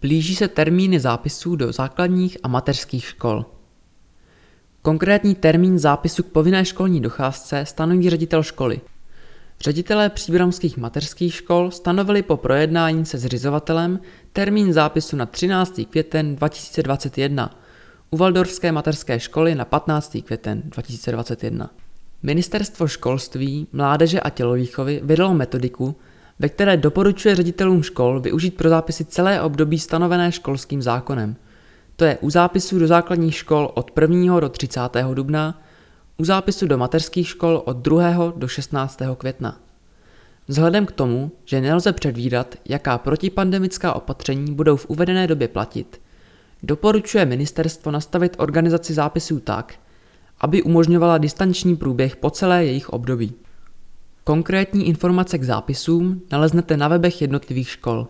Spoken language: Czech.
Blíží se termíny zápisů do základních a mateřských škol. Konkrétní termín zápisu k povinné školní docházce stanoví ředitel školy. Ředitelé příbramských mateřských škol stanovili po projednání se zřizovatelem termín zápisu na 13. květen 2021, u Valdorské mateřské školy na 15. květen 2021. Ministerstvo školství, mládeže a tělovýchovy vydalo metodiku, ve které doporučuje ředitelům škol využít pro zápisy celé období stanovené školským zákonem. To je u zápisu do základních škol od 1. do 30. dubna, u zápisu do mateřských škol od 2. do 16. května. Vzhledem k tomu, že nelze předvídat, jaká protipandemická opatření budou v uvedené době platit, doporučuje ministerstvo nastavit organizaci zápisů tak, aby umožňovala distanční průběh po celé jejich období. Konkrétní informace k zápisům naleznete na webech jednotlivých škol.